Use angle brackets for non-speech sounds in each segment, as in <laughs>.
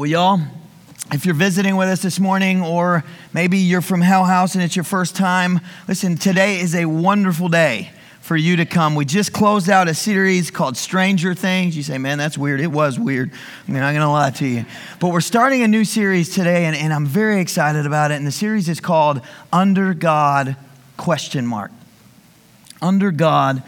Well, y'all, if you're visiting with us this morning, or maybe you're from Hell House and it's your first time, listen, today is a wonderful day for you to come. We just closed out a series called Stranger Things. You say, man, that's weird. It was weird. I'm not going to lie to you. But we're starting a new series today, and, and I'm very excited about it. And the series is called Under God question mark. Under God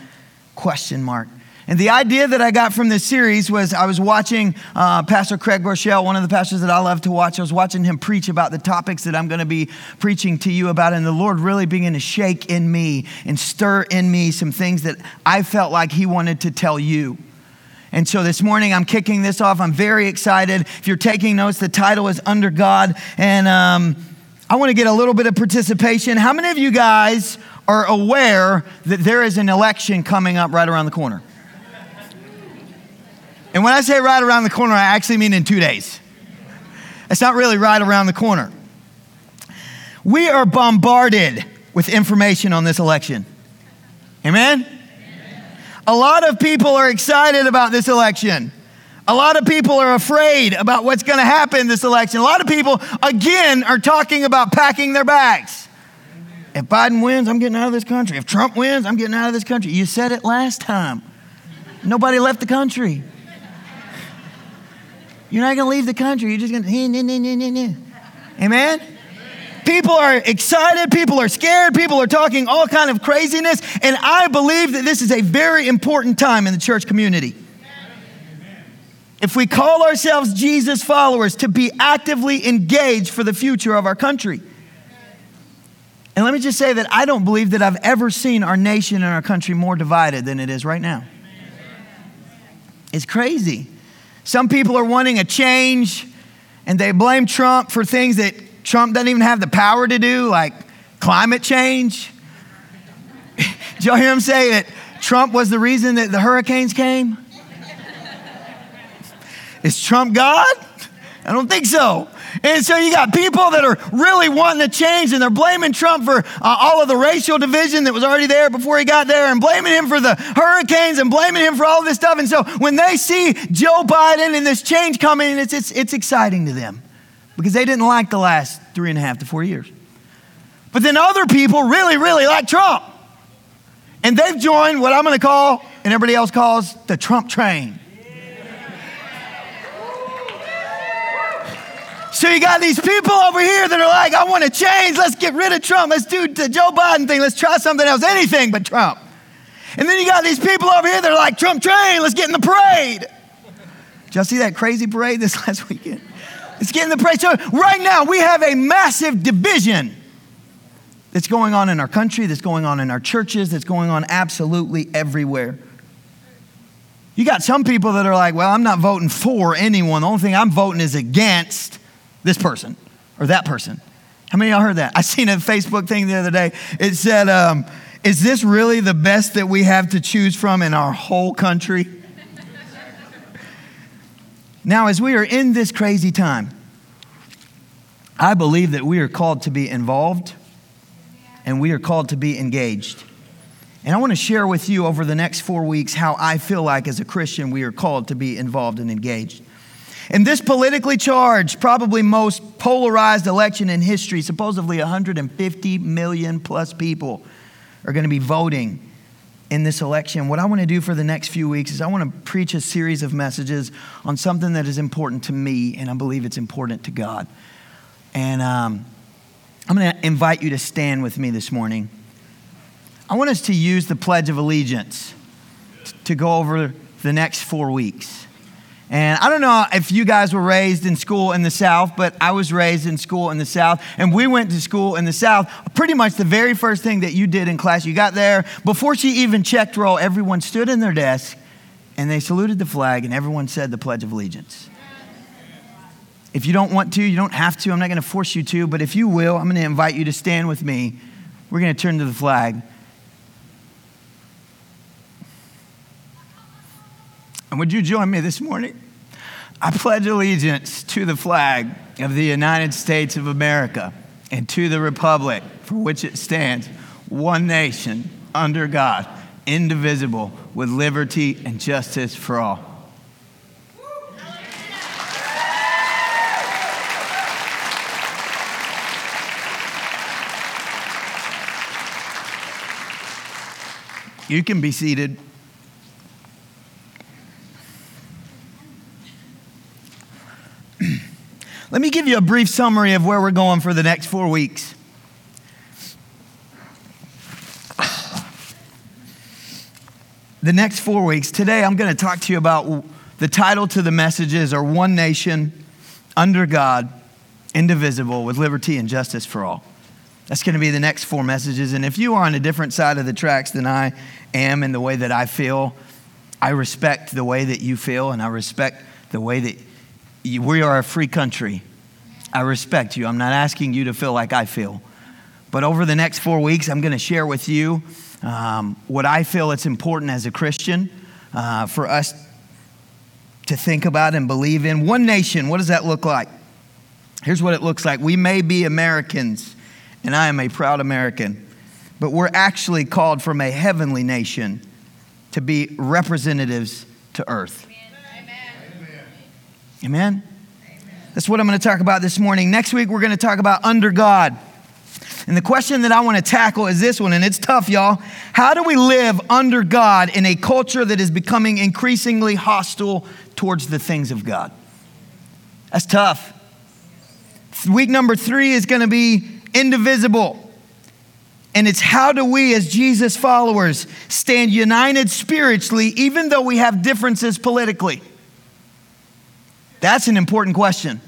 question mark. And the idea that I got from this series was I was watching uh, Pastor Craig Groeschel, one of the pastors that I love to watch. I was watching him preach about the topics that I'm going to be preaching to you about, and the Lord really began to shake in me and stir in me some things that I felt like He wanted to tell you. And so this morning I'm kicking this off. I'm very excited. If you're taking notes, the title is Under God, and um, I want to get a little bit of participation. How many of you guys are aware that there is an election coming up right around the corner? And when I say right around the corner, I actually mean in two days. It's not really right around the corner. We are bombarded with information on this election. Amen? A lot of people are excited about this election. A lot of people are afraid about what's going to happen this election. A lot of people, again, are talking about packing their bags. If Biden wins, I'm getting out of this country. If Trump wins, I'm getting out of this country. You said it last time. Nobody left the country. You're not going to leave the country. You're just going to. Amen? People are excited, people are scared, people are talking all kind of craziness, and I believe that this is a very important time in the church community. If we call ourselves Jesus followers to be actively engaged for the future of our country. And let me just say that I don't believe that I've ever seen our nation and our country more divided than it is right now. It's crazy. Some people are wanting a change and they blame Trump for things that Trump doesn't even have the power to do, like climate change. <laughs> Did y'all hear him say that Trump was the reason that the hurricanes came? Is Trump God? I don't think so. And so you got people that are really wanting to change and they're blaming Trump for uh, all of the racial division that was already there before he got there and blaming him for the hurricanes and blaming him for all this stuff. And so when they see Joe Biden and this change coming, it's, it's, it's exciting to them because they didn't like the last three and a half to four years. But then other people really, really like Trump. And they've joined what I'm going to call, and everybody else calls, the Trump train. So you got these people over here that are like, I want to change. Let's get rid of Trump. Let's do the Joe Biden thing. Let's try something else, anything but Trump. And then you got these people over here that are like, Trump train, let's get in the parade. Did y'all see that crazy parade this <laughs> last weekend? Let's get in the parade. So right now we have a massive division that's going on in our country, that's going on in our churches, that's going on absolutely everywhere. You got some people that are like, well, I'm not voting for anyone. The only thing I'm voting is against this person or that person. How many of y'all heard that? I seen a Facebook thing the other day. It said, um, Is this really the best that we have to choose from in our whole country? <laughs> now, as we are in this crazy time, I believe that we are called to be involved and we are called to be engaged. And I want to share with you over the next four weeks how I feel like as a Christian we are called to be involved and engaged. In this politically charged, probably most polarized election in history, supposedly 150 million plus people are going to be voting in this election. What I want to do for the next few weeks is I want to preach a series of messages on something that is important to me, and I believe it's important to God. And um, I'm going to invite you to stand with me this morning. I want us to use the Pledge of Allegiance to go over the next four weeks. And I don't know if you guys were raised in school in the South, but I was raised in school in the South. And we went to school in the South. Pretty much the very first thing that you did in class, you got there, before she even checked roll, everyone stood in their desk and they saluted the flag and everyone said the Pledge of Allegiance. If you don't want to, you don't have to. I'm not going to force you to, but if you will, I'm going to invite you to stand with me. We're going to turn to the flag. And would you join me this morning? I pledge allegiance to the flag of the United States of America and to the republic for which it stands, one nation, under God, indivisible, with liberty and justice for all. You can be seated. Let me give you a brief summary of where we're going for the next four weeks. The next four weeks, today I'm going to talk to you about the title to the messages are One Nation, Under God, Indivisible, with Liberty and Justice for All. That's going to be the next four messages. And if you are on a different side of the tracks than I am in the way that I feel, I respect the way that you feel, and I respect the way that we are a free country. I respect you. I'm not asking you to feel like I feel. But over the next four weeks, I'm going to share with you um, what I feel it's important as a Christian uh, for us to think about and believe in. One nation, what does that look like? Here's what it looks like. We may be Americans, and I am a proud American, but we're actually called from a heavenly nation to be representatives to earth. Amen. That's what I'm going to talk about this morning. Next week, we're going to talk about under God. And the question that I want to tackle is this one, and it's tough, y'all. How do we live under God in a culture that is becoming increasingly hostile towards the things of God? That's tough. Week number three is going to be indivisible. And it's how do we, as Jesus followers, stand united spiritually, even though we have differences politically? That's an important question.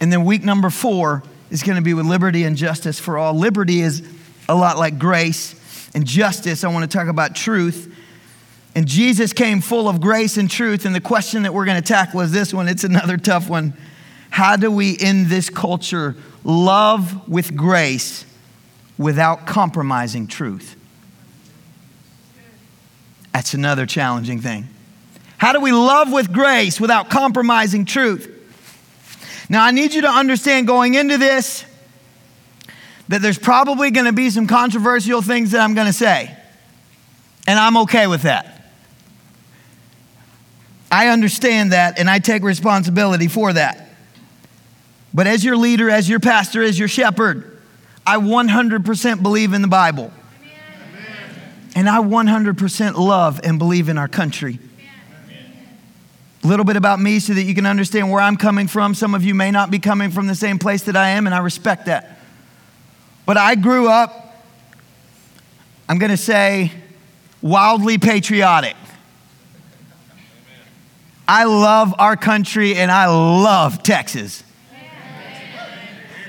And then week number four is going to be with liberty and justice for all. Liberty is a lot like grace, and justice, I want to talk about truth. And Jesus came full of grace and truth. And the question that we're going to tackle is this one. It's another tough one. How do we, in this culture, love with grace without compromising truth? That's another challenging thing. How do we love with grace without compromising truth? Now, I need you to understand going into this that there's probably going to be some controversial things that I'm going to say. And I'm okay with that. I understand that and I take responsibility for that. But as your leader, as your pastor, as your shepherd, I 100% believe in the Bible. Amen. And I 100% love and believe in our country. A little bit about me so that you can understand where I'm coming from. Some of you may not be coming from the same place that I am, and I respect that. But I grew up, I'm going to say, wildly patriotic. I love our country and I love Texas.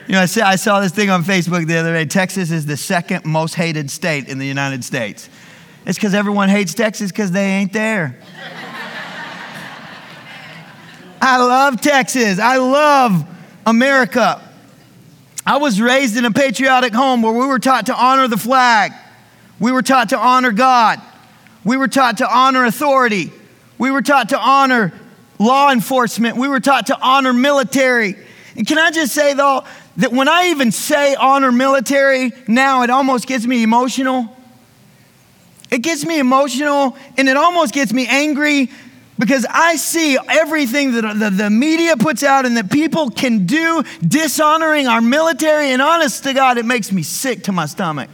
You know, I I saw this thing on Facebook the other day. Texas is the second most hated state in the United States. It's because everyone hates Texas because they ain't there. I love Texas. I love America. I was raised in a patriotic home where we were taught to honor the flag. We were taught to honor God. We were taught to honor authority. We were taught to honor law enforcement. We were taught to honor military. And can I just say, though, that when I even say honor military now, it almost gets me emotional. It gets me emotional and it almost gets me angry because I see everything that the, the, media puts out and that people can do dishonoring our military, and honest to God, it makes me sick to my stomach.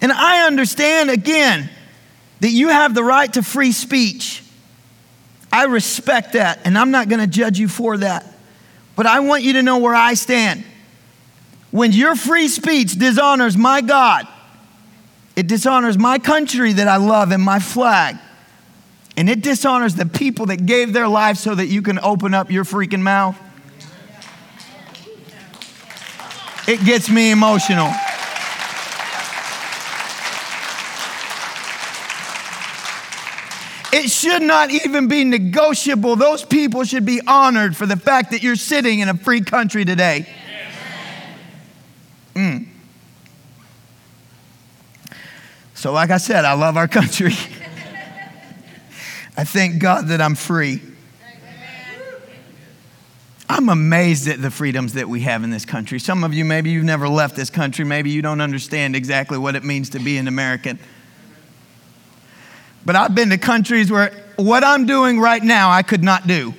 And I understand again that you have the right to free speech. I respect that, and I'm not going to judge you for that. But I want you to know where I stand. When your free speech dishonors my God, it dishonors my country that I love and my flag. And it dishonors the people that gave their lives so that you can open up your freaking mouth. It gets me emotional. It should not even be negotiable. Those people should be honored for the fact that you're sitting in a free country today. Mm. So, like I said, I love our country. <laughs> I thank God that I'm free. I'm amazed at the freedoms that we have in this country. Some of you, maybe you've never left this country. Maybe you don't understand exactly what it means to be an American. But I've been to countries where what I'm doing right now, I could not do.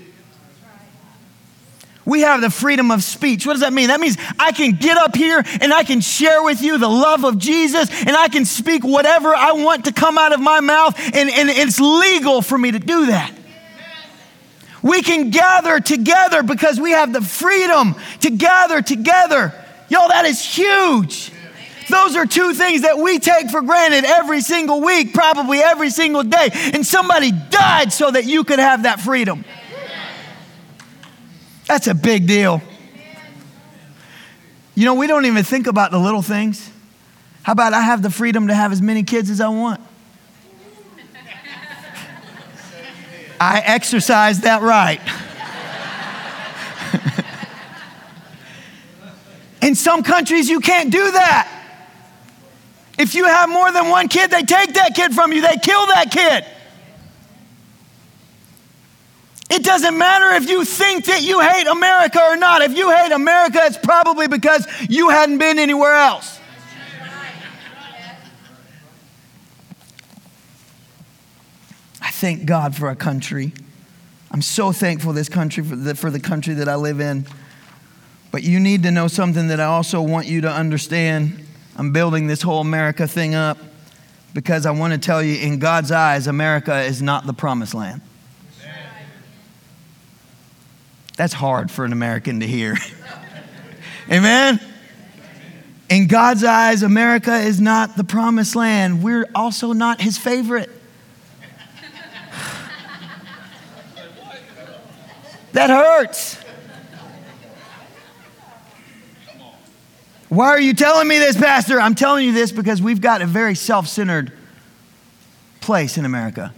We have the freedom of speech. What does that mean? That means I can get up here and I can share with you the love of Jesus and I can speak whatever I want to come out of my mouth, and, and it's legal for me to do that. We can gather together because we have the freedom to gather together. Yo, that is huge. Those are two things that we take for granted every single week, probably every single day. And somebody died so that you could have that freedom. That's a big deal. You know, we don't even think about the little things. How about I have the freedom to have as many kids as I want? I exercise that right. <laughs> In some countries, you can't do that. If you have more than one kid, they take that kid from you, they kill that kid. It doesn't matter if you think that you hate America or not. If you hate America, it's probably because you hadn't been anywhere else. I thank God for our country. I'm so thankful this country for the, for the country that I live in. But you need to know something that I also want you to understand. I'm building this whole America thing up because I want to tell you, in God's eyes, America is not the promised land. That's hard for an American to hear. <laughs> Amen? In God's eyes, America is not the promised land. We're also not his favorite. <sighs> that hurts. Why are you telling me this, Pastor? I'm telling you this because we've got a very self centered place in America.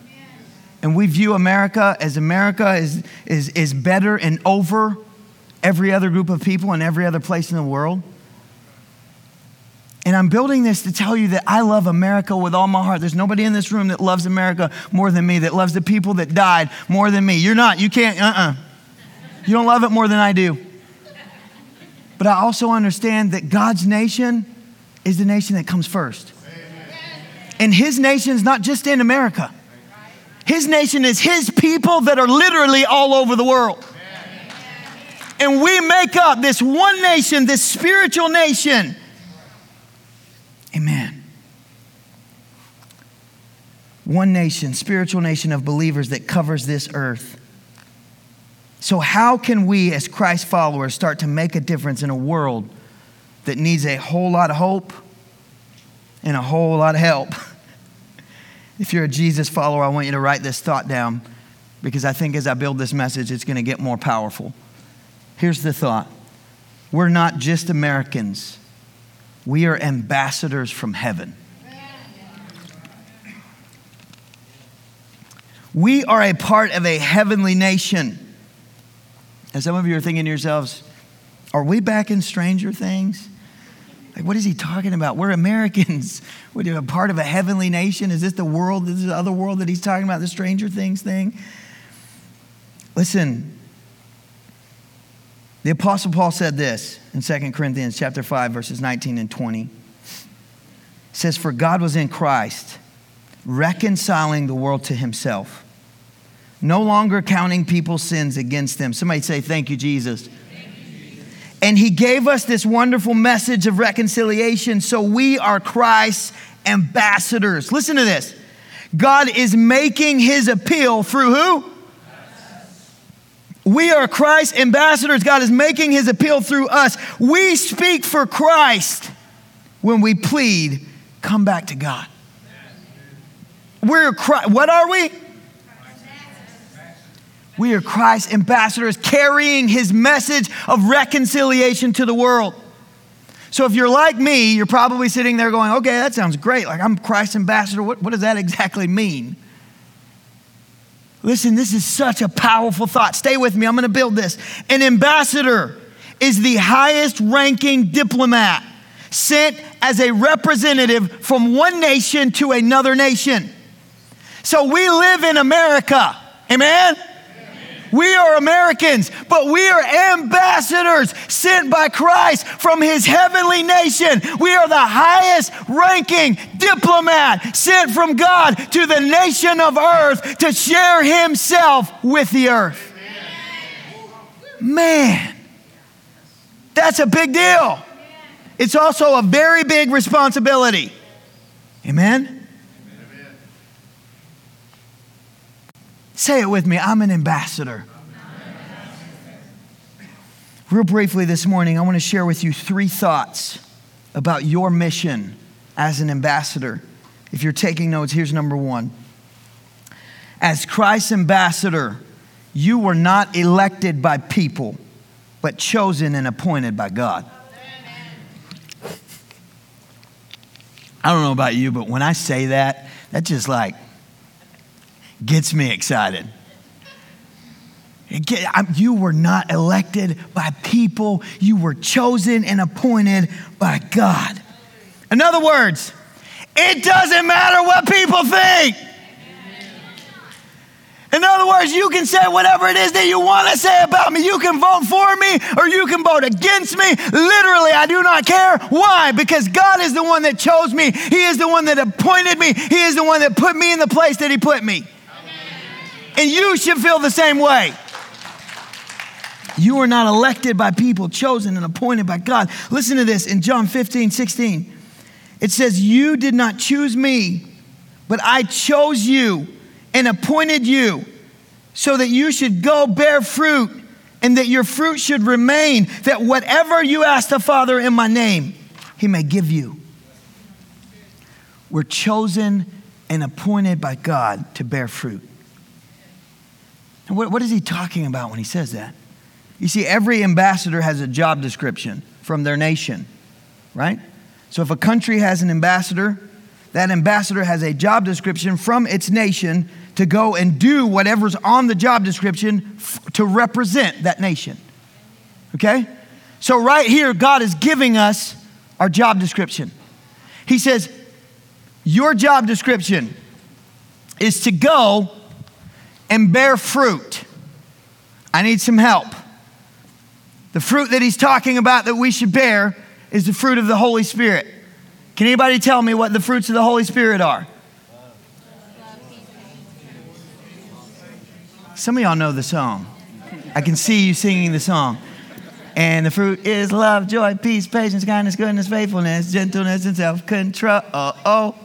And we view America as America is, is, is better and over every other group of people and every other place in the world. And I'm building this to tell you that I love America with all my heart. There's nobody in this room that loves America more than me, that loves the people that died more than me. You're not. You can't, uh uh-uh. uh. You don't love it more than I do. But I also understand that God's nation is the nation that comes first. And his nation is not just in America. His nation is his people that are literally all over the world. And we make up this one nation, this spiritual nation. Amen. One nation, spiritual nation of believers that covers this earth. So, how can we, as Christ followers, start to make a difference in a world that needs a whole lot of hope and a whole lot of help? <laughs> If you're a Jesus follower, I want you to write this thought down because I think as I build this message, it's going to get more powerful. Here's the thought We're not just Americans, we are ambassadors from heaven. We are a part of a heavenly nation. And some of you are thinking to yourselves, are we back in Stranger Things? Like, what is he talking about? We're Americans. <laughs> We're a part of a heavenly nation. Is this the world, Is this the other world that he's talking about, the Stranger Things thing? Listen, the Apostle Paul said this in 2 Corinthians chapter 5, verses 19 and 20. It says, For God was in Christ, reconciling the world to himself no longer counting people's sins against them. Somebody say, Thank you, Jesus. And he gave us this wonderful message of reconciliation. So we are Christ's ambassadors. Listen to this God is making his appeal through who? We are Christ's ambassadors. God is making his appeal through us. We speak for Christ when we plead, come back to God. We're Christ. What are we? We are Christ's ambassadors carrying his message of reconciliation to the world. So if you're like me, you're probably sitting there going, okay, that sounds great. Like I'm Christ's ambassador. What, what does that exactly mean? Listen, this is such a powerful thought. Stay with me. I'm going to build this. An ambassador is the highest ranking diplomat sent as a representative from one nation to another nation. So we live in America. Amen? We are Americans, but we are ambassadors sent by Christ from his heavenly nation. We are the highest ranking diplomat sent from God to the nation of earth to share himself with the earth. Man, That's a big deal. It's also a very big responsibility. Amen? Say it with me I'm an ambassador. Real briefly this morning, I want to share with you three thoughts about your mission as an ambassador. If you're taking notes, here's number one. As Christ's ambassador, you were not elected by people, but chosen and appointed by God. I don't know about you, but when I say that, that just like gets me excited. You were not elected by people, you were chosen and appointed by God. In other words, it doesn't matter what people think. In other words, you can say whatever it is that you want to say about me. You can vote for me or you can vote against me. Literally, I do not care. Why? Because God is the one that chose me. He is the one that appointed me. He is the one that put me in the place that He put me. And you should feel the same way. You are not elected by people, chosen and appointed by God. Listen to this in John 15, 16. It says, You did not choose me, but I chose you and appointed you so that you should go bear fruit and that your fruit should remain, that whatever you ask the Father in my name, he may give you. We're chosen and appointed by God to bear fruit. What, what is he talking about when he says that? You see, every ambassador has a job description from their nation, right? So if a country has an ambassador, that ambassador has a job description from its nation to go and do whatever's on the job description f- to represent that nation. Okay? So, right here, God is giving us our job description. He says, Your job description is to go and bear fruit. I need some help. The fruit that he's talking about that we should bear is the fruit of the Holy Spirit. Can anybody tell me what the fruits of the Holy Spirit are? Some of y'all know the song. I can see you singing the song. And the fruit is love, joy, peace, patience, kindness, goodness, faithfulness, gentleness, and self control. Oh.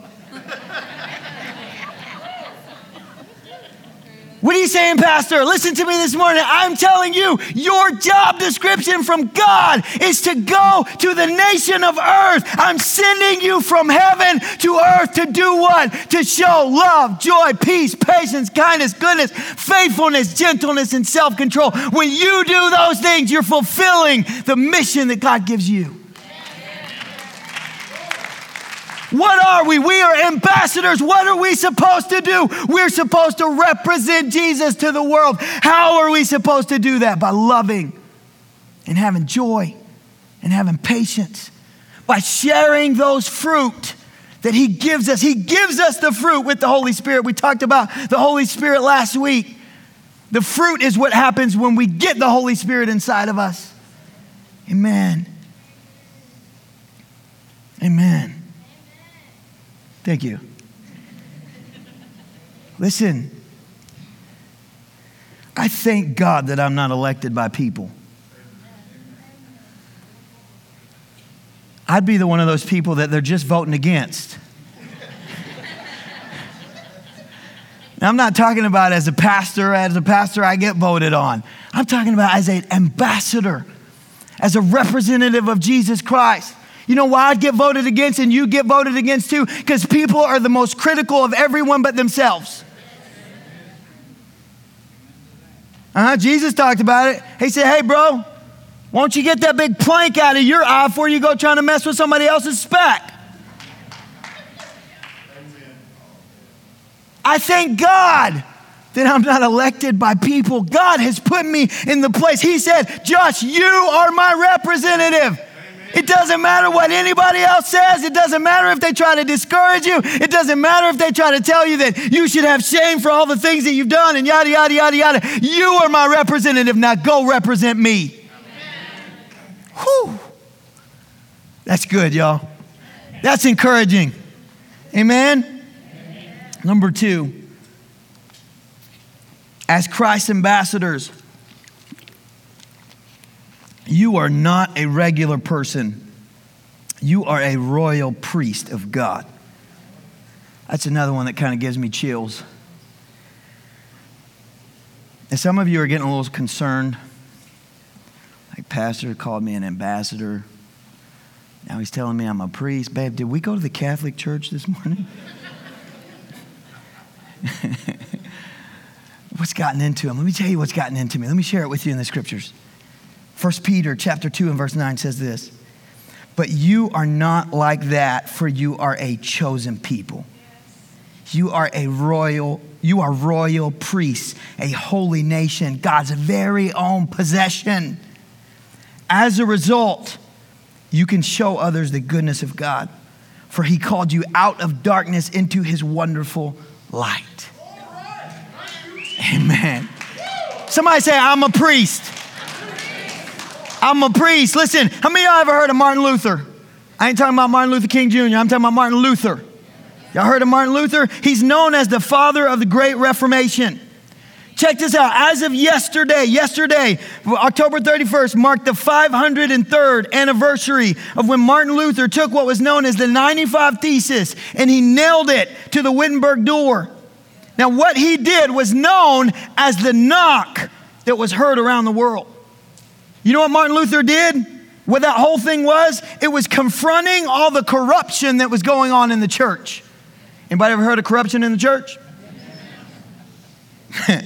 What are you saying, Pastor? Listen to me this morning. I'm telling you, your job description from God is to go to the nation of earth. I'm sending you from heaven to earth to do what? To show love, joy, peace, patience, kindness, goodness, faithfulness, gentleness, and self control. When you do those things, you're fulfilling the mission that God gives you. What are we? We are ambassadors. What are we supposed to do? We're supposed to represent Jesus to the world. How are we supposed to do that? By loving and having joy and having patience, by sharing those fruit that He gives us. He gives us the fruit with the Holy Spirit. We talked about the Holy Spirit last week. The fruit is what happens when we get the Holy Spirit inside of us. Amen. Amen. Thank you. Listen, I thank God that I'm not elected by people. I'd be the one of those people that they're just voting against. now, I'm not talking about as a pastor, as a pastor, I get voted on. I'm talking about as an ambassador, as a representative of Jesus Christ. You know why I'd get voted against and you get voted against too? Because people are the most critical of everyone but themselves. Uh-huh. Jesus talked about it. He said, Hey, bro, won't you get that big plank out of your eye before you go trying to mess with somebody else's speck? I thank God that I'm not elected by people. God has put me in the place. He said, Josh, you are my representative. It doesn't matter what anybody else says. It doesn't matter if they try to discourage you. It doesn't matter if they try to tell you that you should have shame for all the things that you've done and yada, yada, yada, yada. You are my representative. Now go represent me. Whew. That's good, y'all. That's encouraging. Amen? Amen? Number two, as Christ's ambassadors, You are not a regular person, you are a royal priest of God. That's another one that kind of gives me chills. And some of you are getting a little concerned. Like, Pastor called me an ambassador. Now he's telling me I'm a priest. Babe, did we go to the Catholic Church this morning? <laughs> what's gotten into him? Let me tell you what's gotten into me. Let me share it with you in the scriptures. 1 Peter chapter 2 and verse 9 says this. But you are not like that, for you are a chosen people. You are a royal, you are royal priests, a holy nation, God's very own possession. As a result, you can show others the goodness of God, for he called you out of darkness into his wonderful light. Amen. Somebody say, I'm a priest. I'm a priest. Listen, how many of y'all ever heard of Martin Luther? I ain't talking about Martin Luther King Jr., I'm talking about Martin Luther. Y'all heard of Martin Luther? He's known as the father of the Great Reformation. Check this out. As of yesterday, yesterday, October 31st, marked the 503rd anniversary of when Martin Luther took what was known as the 95 Thesis and he nailed it to the Wittenberg door. Now, what he did was known as the knock that was heard around the world. You know what Martin Luther did? What that whole thing was? It was confronting all the corruption that was going on in the church. Anybody ever heard of corruption in the church? <laughs>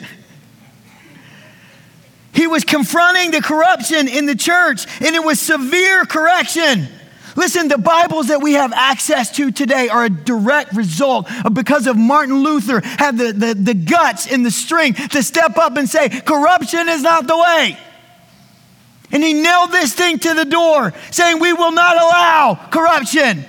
He was confronting the corruption in the church, and it was severe correction. Listen, the Bibles that we have access to today are a direct result of because of Martin Luther had the, the, the guts and the strength to step up and say, corruption is not the way. And he nailed this thing to the door, saying, We will not allow corruption.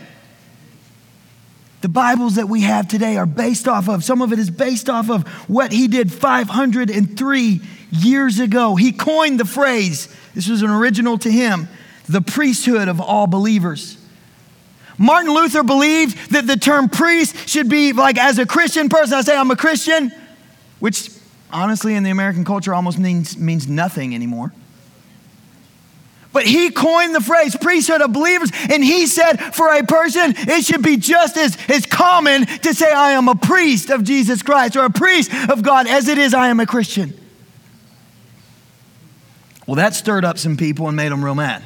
The Bibles that we have today are based off of, some of it is based off of what he did 503 years ago. He coined the phrase, this was an original to him, the priesthood of all believers. Martin Luther believed that the term priest should be like, as a Christian person, I say I'm a Christian, which honestly in the American culture almost means, means nothing anymore. But he coined the phrase priesthood of believers, and he said for a person, it should be just as, as common to say, I am a priest of Jesus Christ or a priest of God as it is, I am a Christian. Well, that stirred up some people and made them real mad.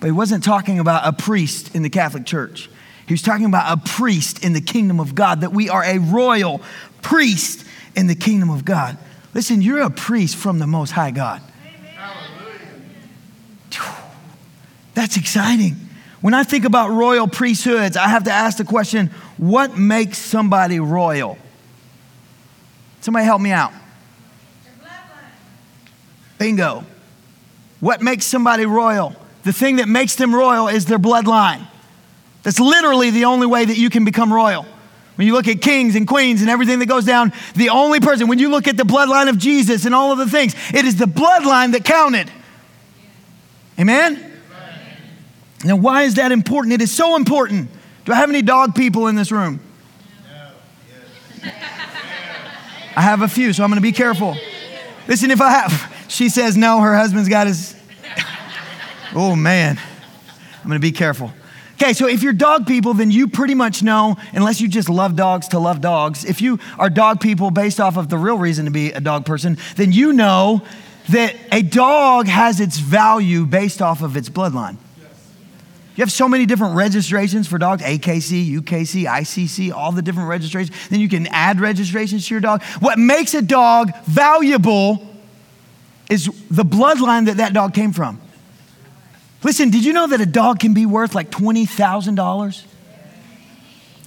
But he wasn't talking about a priest in the Catholic Church. He was talking about a priest in the kingdom of God, that we are a royal priest in the kingdom of God. Listen, you're a priest from the Most High God. That's exciting. When I think about royal priesthoods, I have to ask the question what makes somebody royal? Somebody help me out. Bingo. What makes somebody royal? The thing that makes them royal is their bloodline. That's literally the only way that you can become royal. When you look at kings and queens and everything that goes down, the only person, when you look at the bloodline of Jesus and all of the things, it is the bloodline that counted. Amen? Now, why is that important? It is so important. Do I have any dog people in this room? I have a few, so I'm going to be careful. Listen, if I have, she says no, her husband's got his. Oh, man. I'm going to be careful. Okay, so if you're dog people, then you pretty much know, unless you just love dogs to love dogs, if you are dog people based off of the real reason to be a dog person, then you know that a dog has its value based off of its bloodline. You have so many different registrations for dogs AKC, UKC, ICC, all the different registrations. Then you can add registrations to your dog. What makes a dog valuable is the bloodline that that dog came from. Listen, did you know that a dog can be worth like $20,000?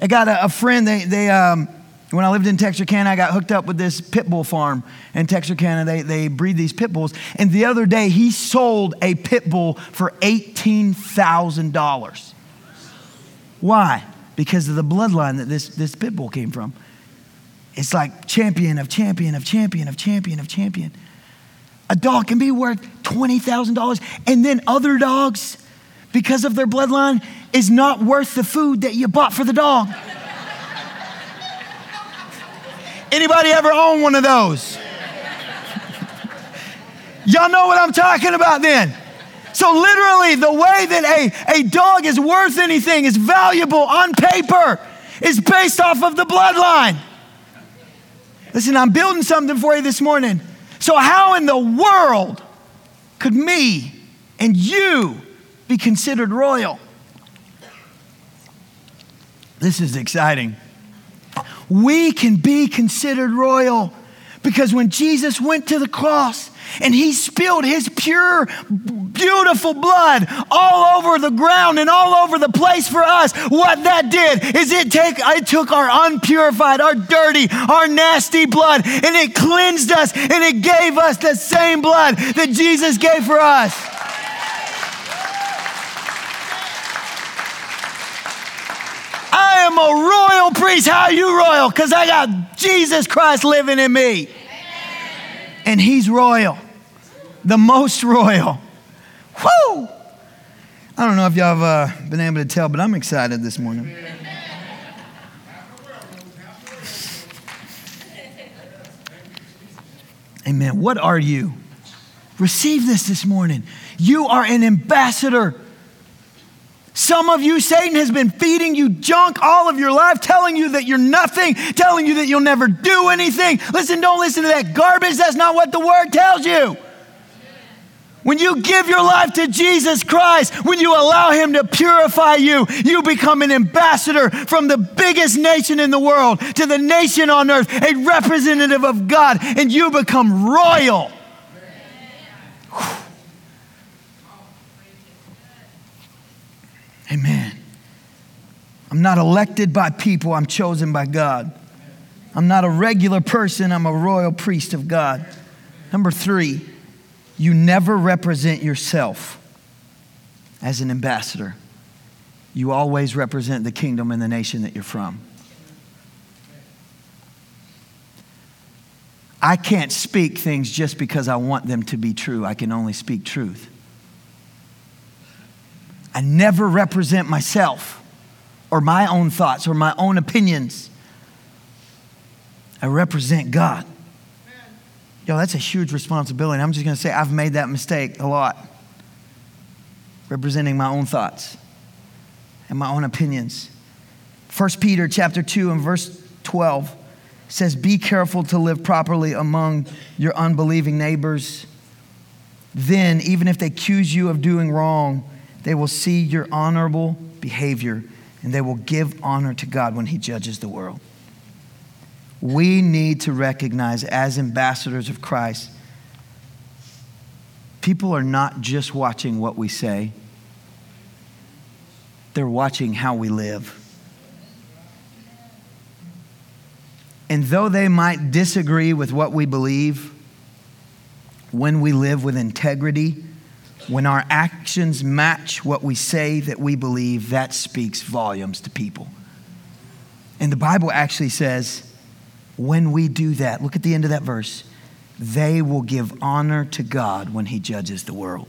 I got a, a, friend, they, they um, when I lived in Texarkana, I got hooked up with this pit bull farm in Texarkana. They, they breed these pit bulls. And the other day, he sold a pit bull for $18,000. Why? Because of the bloodline that this, this pit bull came from. It's like champion of champion of champion of champion of champion. A dog can be worth $20,000. And then other dogs, because of their bloodline, is not worth the food that you bought for the dog. Anybody ever own one of those? Y'all know what I'm talking about then. So, literally, the way that a, a dog is worth anything, is valuable on paper, is based off of the bloodline. Listen, I'm building something for you this morning. So, how in the world could me and you be considered royal? This is exciting. We can be considered royal because when Jesus went to the cross, and he spilled his pure, beautiful blood all over the ground and all over the place for us. What that did is it take it took our unpurified, our dirty, our nasty blood, and it cleansed us and it gave us the same blood that Jesus gave for us. I am a royal priest. How are you royal? Because I got Jesus Christ living in me and he's royal, the most royal. Whoo! I don't know if y'all have uh, been able to tell, but I'm excited this morning. Amen. What are you? Receive this this morning. You are an ambassador some of you, Satan has been feeding you junk all of your life, telling you that you're nothing, telling you that you'll never do anything. Listen, don't listen to that garbage. That's not what the word tells you. When you give your life to Jesus Christ, when you allow Him to purify you, you become an ambassador from the biggest nation in the world to the nation on earth, a representative of God, and you become royal. Amen. I'm not elected by people, I'm chosen by God. I'm not a regular person, I'm a royal priest of God. Number three, you never represent yourself as an ambassador. You always represent the kingdom and the nation that you're from. I can't speak things just because I want them to be true. I can only speak truth. I never represent myself or my own thoughts or my own opinions. I represent God. Yo, that's a huge responsibility. I'm just going to say I've made that mistake a lot. Representing my own thoughts and my own opinions. 1 Peter chapter 2 and verse 12 says, Be careful to live properly among your unbelieving neighbors. Then, even if they accuse you of doing wrong, they will see your honorable behavior and they will give honor to God when He judges the world. We need to recognize as ambassadors of Christ, people are not just watching what we say, they're watching how we live. And though they might disagree with what we believe, when we live with integrity, when our actions match what we say that we believe, that speaks volumes to people. And the Bible actually says, when we do that, look at the end of that verse, they will give honor to God when He judges the world.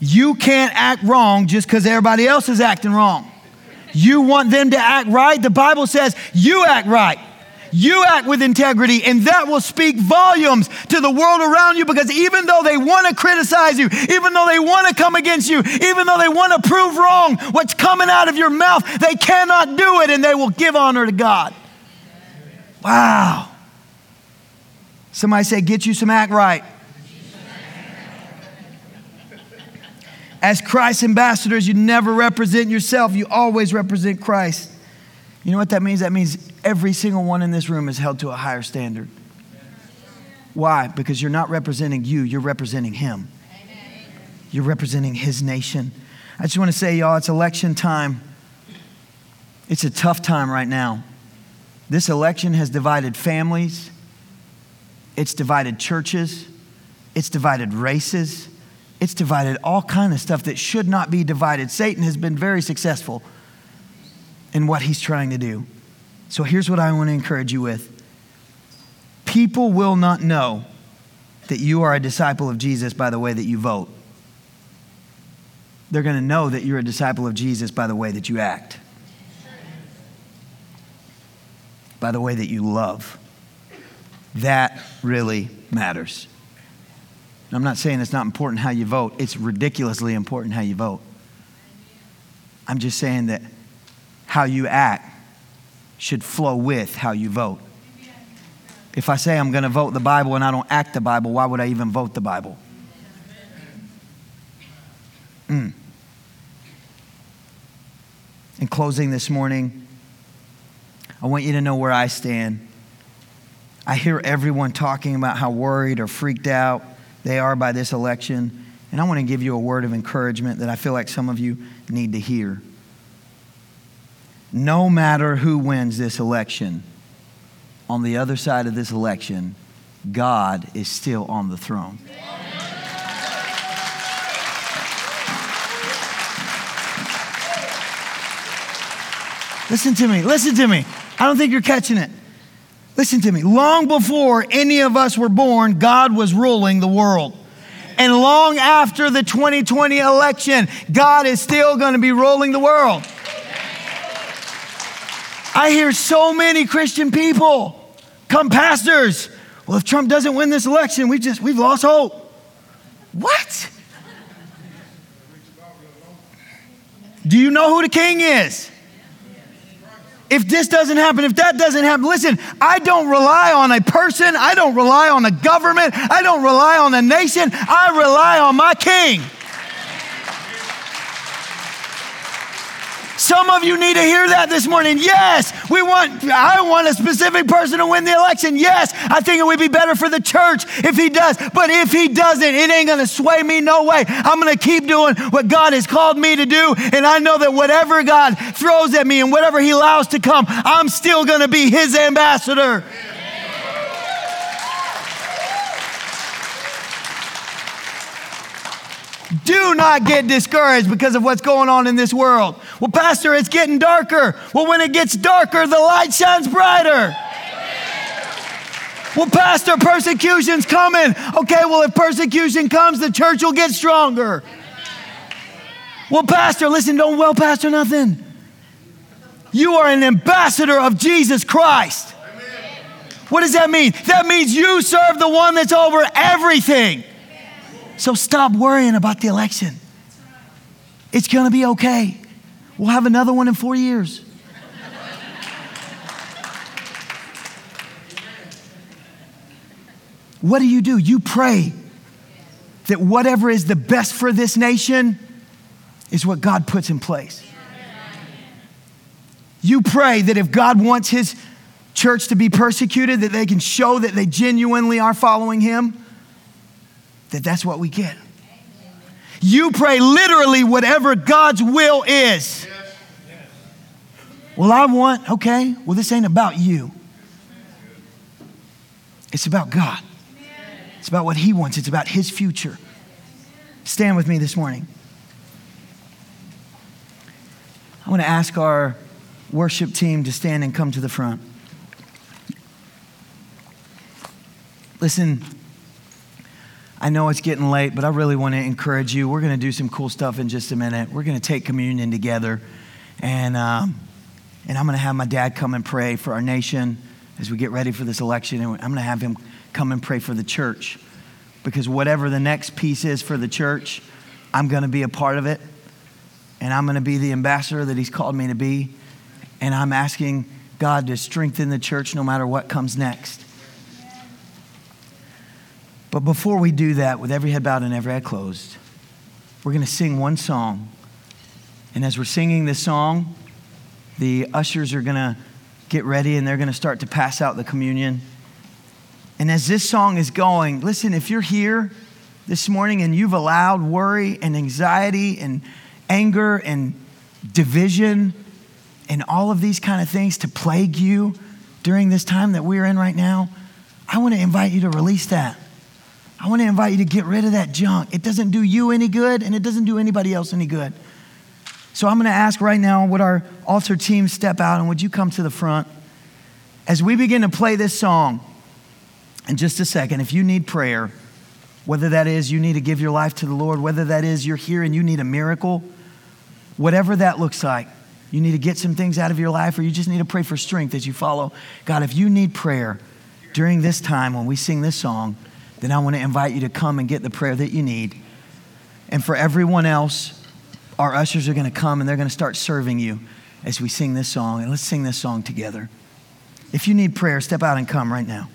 You can't act wrong just because everybody else is acting wrong. You want them to act right. The Bible says you act right. You act with integrity, and that will speak volumes to the world around you because even though they want to criticize you, even though they want to come against you, even though they want to prove wrong what's coming out of your mouth, they cannot do it and they will give honor to God. Wow. Somebody say, Get you some act right. As Christ's ambassadors, you never represent yourself, you always represent Christ. You know what that means? That means every single one in this room is held to a higher standard. Why? Because you're not representing you, you're representing Him. You're representing His nation. I just want to say, y'all, it's election time. It's a tough time right now. This election has divided families, it's divided churches, it's divided races, it's divided all kind of stuff that should not be divided. Satan has been very successful in what he's trying to do. So here's what I want to encourage you with people will not know that you are a disciple of Jesus by the way that you vote. They're going to know that you're a disciple of Jesus by the way that you act, by the way that you love. That really matters. I'm not saying it's not important how you vote, it's ridiculously important how you vote. I'm just saying that how you act should flow with how you vote. If I say I'm going to vote the Bible and I don't act the Bible, why would I even vote the Bible? Mm. In closing this morning, I want you to know where I stand. I hear everyone talking about how worried or freaked out they are by this election. And I want to give you a word of encouragement that I feel like some of you need to hear. No matter who wins this election, on the other side of this election, God is still on the throne. Listen to me, listen to me. I don't think you're catching it. Listen to me. Long before any of us were born, God was ruling the world. And long after the 2020 election, God is still going to be ruling the world. I hear so many Christian people come pastors. Well, if Trump doesn't win this election, we just we've lost hope. What? Do you know who the king is? if this doesn't happen, if that doesn't happen, listen, I don't rely on a person, I don't rely on a government, I don't rely on a nation, I rely on my king. Some of you need to hear that this morning. Yes, we want, I want a specific person to win the election. Yes, I think it would be better for the church if he does. But if he doesn't, it ain't going to sway me no way. I'm going to keep doing what God has called me to do. And I know that whatever God throws at me and whatever he allows to come, I'm still going to be his ambassador. Do not get discouraged because of what's going on in this world. Well, Pastor, it's getting darker. Well, when it gets darker, the light shines brighter. Well, Pastor, persecution's coming. Okay, well, if persecution comes, the church will get stronger. Well, Pastor, listen, don't well, Pastor, nothing. You are an ambassador of Jesus Christ. What does that mean? That means you serve the one that's over everything. So stop worrying about the election. It's going to be okay. We'll have another one in four years. What do you do? You pray that whatever is the best for this nation is what God puts in place. You pray that if God wants his church to be persecuted, that they can show that they genuinely are following him that that's what we get. You pray literally whatever God's will is. Well, I want, okay, well, this ain't about you. It's about God. It's about what He wants, it's about His future. Stand with me this morning. I want to ask our worship team to stand and come to the front. Listen, I know it's getting late, but I really want to encourage you. We're going to do some cool stuff in just a minute. We're going to take communion together. And, um, and I'm going to have my dad come and pray for our nation as we get ready for this election. And I'm going to have him come and pray for the church. Because whatever the next piece is for the church, I'm going to be a part of it. And I'm going to be the ambassador that he's called me to be. And I'm asking God to strengthen the church no matter what comes next. But before we do that, with every head bowed and every eye closed, we're going to sing one song. And as we're singing this song, the ushers are going to get ready and they're going to start to pass out the communion. And as this song is going, listen, if you're here this morning and you've allowed worry and anxiety and anger and division and all of these kind of things to plague you during this time that we're in right now, I want to invite you to release that. I want to invite you to get rid of that junk. It doesn't do you any good and it doesn't do anybody else any good. So I'm going to ask right now, would our altar team step out and would you come to the front? As we begin to play this song, in just a second, if you need prayer, whether that is you need to give your life to the Lord, whether that is you're here and you need a miracle, whatever that looks like, you need to get some things out of your life or you just need to pray for strength as you follow God. If you need prayer during this time when we sing this song, then I want to invite you to come and get the prayer that you need. And for everyone else, our ushers are going to come and they're going to start serving you as we sing this song. And let's sing this song together. If you need prayer, step out and come right now.